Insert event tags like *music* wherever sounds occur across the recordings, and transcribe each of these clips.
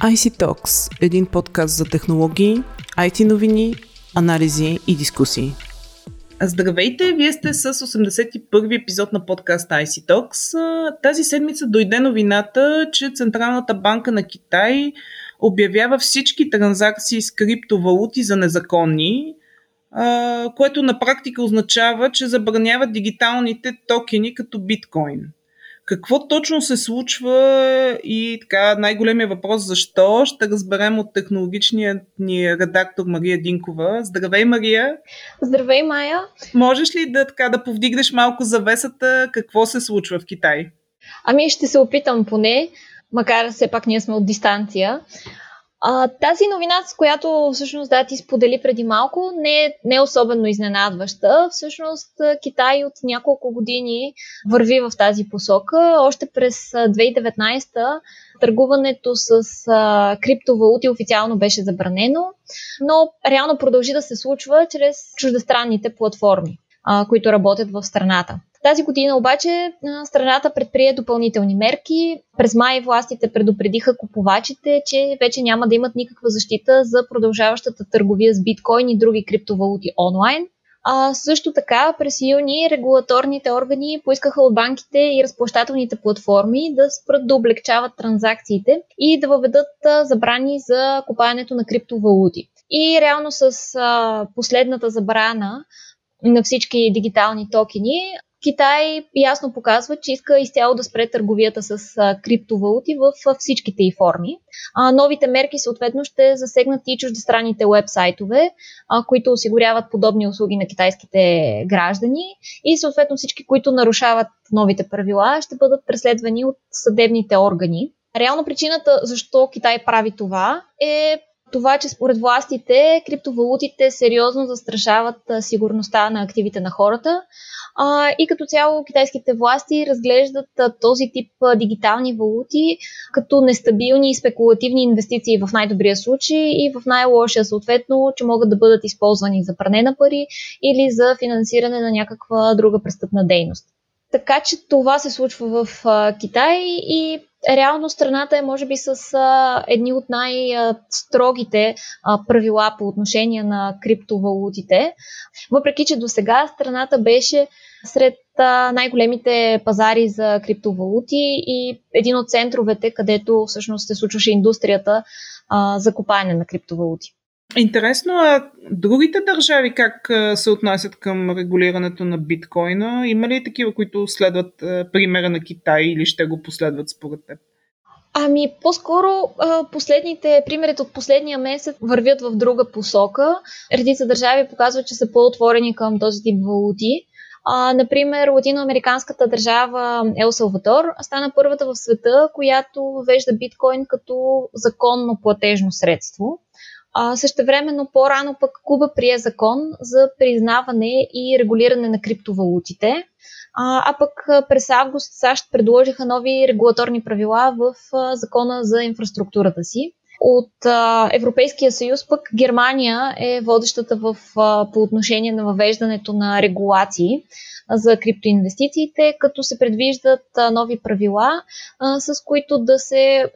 IC Talks – един подкаст за технологии, IT новини, анализи и дискусии. Здравейте, вие сте с 81-ви епизод на подкаста IC Talks. Тази седмица дойде новината, че Централната банка на Китай обявява всички транзакции с криптовалути за незаконни, което на практика означава, че забраняват дигиталните токени като биткоин. Какво точно се случва и така най-големия въпрос защо ще разберем от технологичния ни редактор Мария Динкова. Здравей, Мария! Здравей, Майя! Можеш ли да, така, да повдигнеш малко завесата какво се случва в Китай? Ами ще се опитам поне, макар все пак ние сме от дистанция. А, тази новина, с която всъщност да ти сподели преди малко, не е, не е особено изненадваща. Всъщност Китай от няколко години върви в тази посока. Още през 2019 търгуването с а, криптовалути официално беше забранено, но реално продължи да се случва чрез чуждестранните платформи, а, които работят в страната. Тази година обаче страната предприе допълнителни мерки. През май властите предупредиха купувачите, че вече няма да имат никаква защита за продължаващата търговия с биткоин и други криптовалути онлайн. А също така през юни регулаторните органи поискаха от банките и разплащателните платформи да спрат да облегчават транзакциите и да въведат забрани за купуването на криптовалути. И реално с последната забрана на всички дигитални токени, Китай ясно показва, че иска изцяло да спре търговията с криптовалути в всичките й форми. Новите мерки съответно ще засегнат и чуждестранните вебсайтове, които осигуряват подобни услуги на китайските граждани и съответно всички, които нарушават новите правила, ще бъдат преследвани от съдебните органи. Реално причината защо Китай прави това е това, че според властите криптовалутите сериозно застрашават сигурността на активите на хората и като цяло китайските власти разглеждат този тип дигитални валути като нестабилни и спекулативни инвестиции в най-добрия случай и в най-лошия съответно, че могат да бъдат използвани за пране на пари или за финансиране на някаква друга престъпна дейност. Така че това се случва в Китай и реално страната е, може би, с а, едни от най-строгите а, правила по отношение на криптовалутите. Въпреки, че до сега страната беше сред а, най-големите пазари за криптовалути и един от центровете, където всъщност се случваше индустрията а, за купаене на криптовалути. Интересно, а другите държави как се отнасят към регулирането на биткоина? Има ли такива, които следват примера на Китай или ще го последват според теб? Ами, по-скоро последните, примерите от последния месец вървят в друга посока. Редица държави показват, че са по-отворени към този тип валути. А, например, латиноамериканската държава Ел Салвадор стана първата в света, която въвежда биткоин като законно платежно средство. А, същевременно по-рано пък Куба прие закон за признаване и регулиране на криптовалутите. А, а пък през август САЩ предложиха нови регулаторни правила в закона за инфраструктурата си. От а, Европейския съюз пък Германия е водещата в, а, по отношение на въвеждането на регулации за криптоинвестициите, като се предвиждат нови правила, с които да се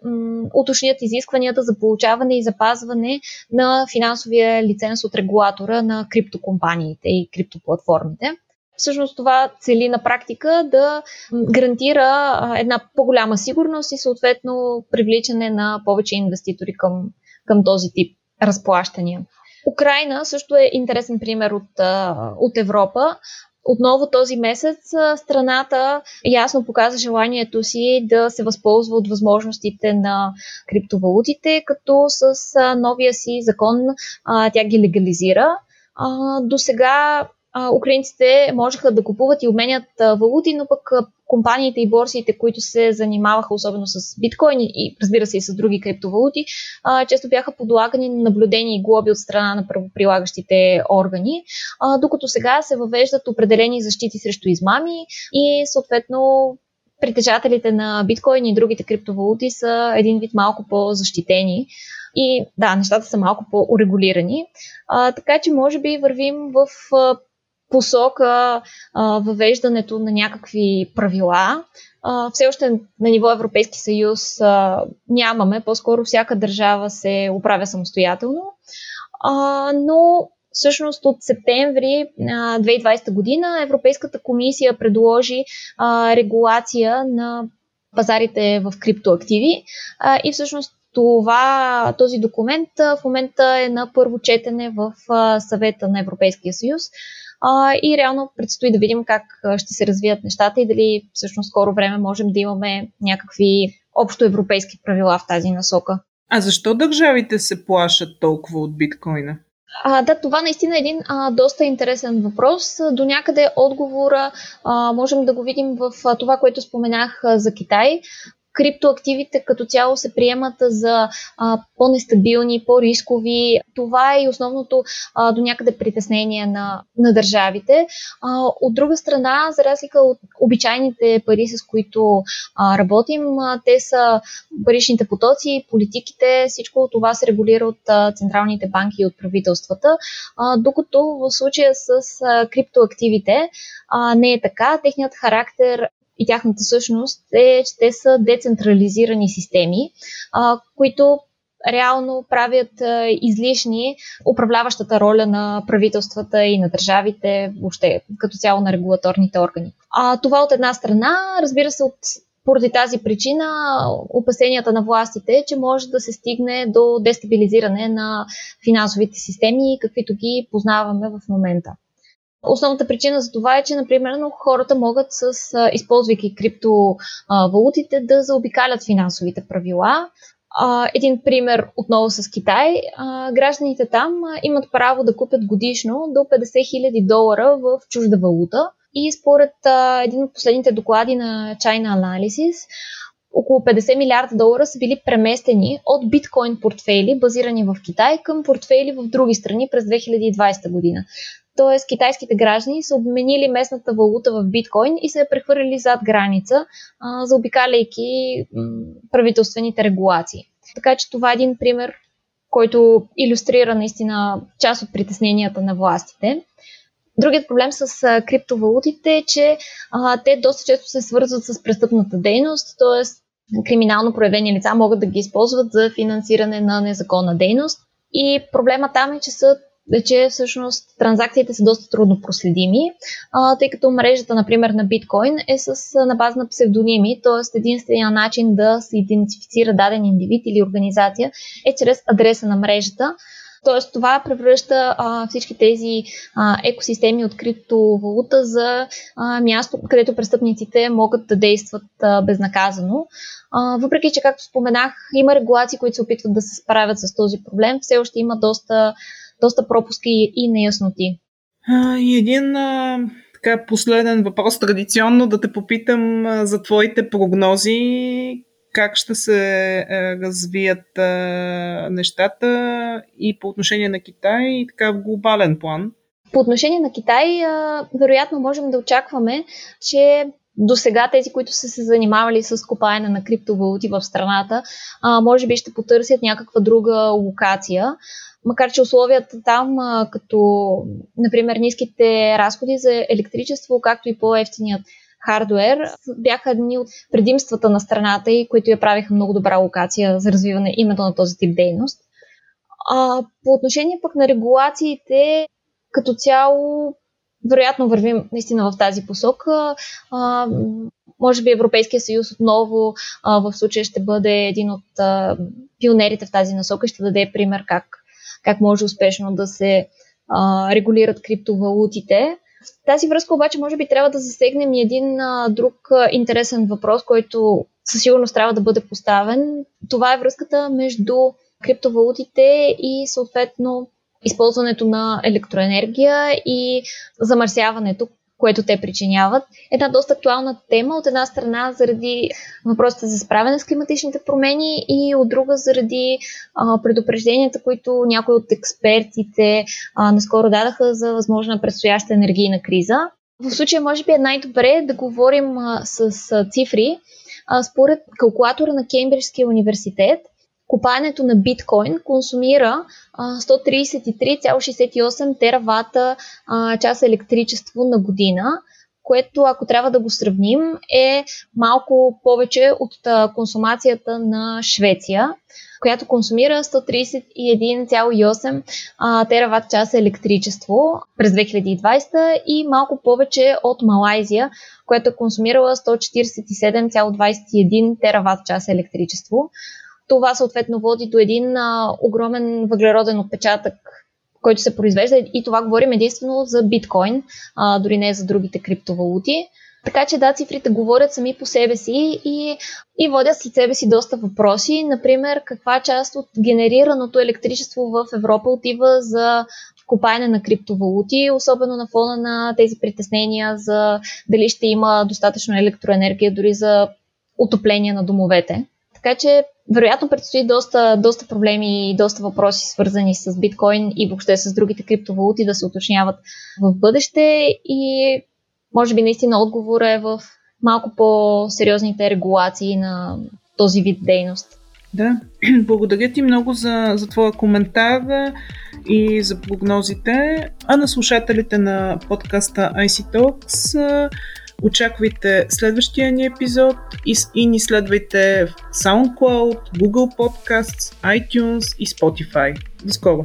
уточнят изискванията за получаване и запазване на финансовия лиценз от регулатора на криптокомпаниите и криптоплатформите. Всъщност това цели на практика да гарантира една по-голяма сигурност и съответно привличане на повече инвеститори към, към този тип разплащания. Украина също е интересен пример от, от Европа. Отново този месец страната ясно показа желанието си да се възползва от възможностите на криптовалутите, като с новия си закон тя ги легализира. До сега украинците можеха да купуват и обменят валути, но пък компаниите и борсите, които се занимаваха особено с биткоини и разбира се и с други криптовалути, често бяха подлагани на наблюдение и глоби от страна на правоприлагащите органи, докато сега се въвеждат определени защити срещу измами и съответно притежателите на биткоини и другите криптовалути са един вид малко по-защитени. И да, нещата са малко по-урегулирани. А, така че може би вървим в посока а, въвеждането на някакви правила. А, все още на ниво Европейски съюз а, нямаме, по-скоро всяка държава се оправя самостоятелно. А, но всъщност от септември 2020 година Европейската комисия предложи а, регулация на пазарите в криптоактиви а, и всъщност това, този документ в момента е на първо четене в съвета на Европейския съюз и реално предстои да видим как ще се развият нещата и дали всъщност скоро време можем да имаме някакви общо европейски правила в тази насока. А защо държавите се плашат толкова от биткоина? А, да, това наистина е един а, доста интересен въпрос. До някъде отговора а, можем да го видим в а, това, което споменах а, за Китай криптоактивите като цяло се приемат за а, по-нестабилни, по-рискови. Това е и основното а, до някъде притеснение на, на държавите. А, от друга страна, за разлика от обичайните пари, с които а, работим, а, те са паричните потоци, политиките, всичко това се регулира от а, централните банки и от правителствата, а, докато в случая с а, криптоактивите а, не е така. Техният характер и тяхната същност е, че те са децентрализирани системи, а, които реално правят а, излишни управляващата роля на правителствата и на държавите, въобще като цяло на регулаторните органи. А това от една страна, разбира се, от поради тази причина опасенията на властите че може да се стигне до дестабилизиране на финансовите системи, каквито ги познаваме в момента. Основната причина за това е, че, например, хората могат с, използвайки криптовалутите, да заобикалят финансовите правила. Един пример отново с Китай. Гражданите там имат право да купят годишно до 50 000 долара в чужда валута. И според един от последните доклади на China Analysis, около 50 милиарда долара са били преместени от биткоин портфейли, базирани в Китай, към портфейли в други страни през 2020 година. Тоест, китайските граждани са обменили местната валута в биткоин и се е прехвърлили зад граница, заобикаляйки правителствените регулации. Така че това е един пример, който иллюстрира наистина част от притесненията на властите. Другият проблем с а, криптовалутите е, че а, те доста често се свързват с престъпната дейност, т.е. криминално проявени лица могат да ги използват за финансиране на незаконна дейност. И проблема там е, че са е, че всъщност транзакциите са доста трудно проследими, а, тъй като мрежата, например, на биткоин е с, на база на псевдоними, т.е. единствения начин да се идентифицира даден индивид или организация е чрез адреса на мрежата. Тоест това превръща а, всички тези а, екосистеми от криптовалута за а, място, където престъпниците могат да действат а, безнаказано. А, въпреки, че, както споменах, има регулации, които се опитват да се справят с този проблем, все още има доста доста пропуски и неясноти. А, и един а, така последен въпрос, традиционно да те попитам а, за твоите прогнози. Как ще се а, развият а, нещата и по отношение на Китай, и така в глобален план? По отношение на Китай, вероятно можем да очакваме, че до сега тези, които са се занимавали с копаене на криптовалути в страната, а, може би ще потърсят някаква друга локация макар че условията там, като, например, ниските разходи за електричество, както и по-ефтиният хардуер, бяха едни от предимствата на страната и които я правиха много добра локация за развиване именно на този тип дейност. А, по отношение пък на регулациите, като цяло, вероятно вървим наистина в тази посока. А, може би Европейския съюз отново а, в случая ще бъде един от а, пионерите в тази насока и ще даде пример как как може успешно да се а, регулират криптовалутите. В тази връзка обаче може би трябва да засегнем и един а, друг а, интересен въпрос, който със сигурност трябва да бъде поставен. Това е връзката между криптовалутите и съответно използването на електроенергия и замърсяването, което те причиняват. Една доста актуална тема от една страна заради въпросите за справяне с климатичните промени и от друга заради а, предупрежденията, които някои от експертите а, наскоро дадаха за възможна предстояща енергийна криза. В случая може би е най-добре да говорим а, с а, цифри. А, според калкулатора на Кембриджския университет, копаенето на биткоин консумира 133,68 теравата часа електричество на година, което ако трябва да го сравним е малко повече от консумацията на Швеция, която консумира 131,8 тераватт часа електричество през 2020 и малко повече от Малайзия, която е консумирала 147,21 тераватт часа електричество. Това съответно води до един а, огромен въглероден отпечатък, който се произвежда и това говорим единствено за биткоин, а, дори не за другите криптовалути. Така че да, цифрите говорят сами по себе си и, и водят след себе си доста въпроси. Например, каква част от генерираното електричество в Европа отива за копаене на криптовалути, особено на фона на тези притеснения за дали ще има достатъчно електроенергия дори за отопление на домовете. Така че, вероятно, предстои доста, доста проблеми и доста въпроси, свързани с биткоин и въобще с другите криптовалути да се уточняват в бъдеще и може би наистина отговор е в малко по-сериозните регулации на този вид дейност. Да, *clears throat* благодаря ти много за, за твоя коментар и за прогнозите. А на слушателите на подкаста IC Talks Очаквайте следващия ни епизод и, и ни следвайте в SoundCloud, Google Podcasts, iTunes и Spotify. До скоро!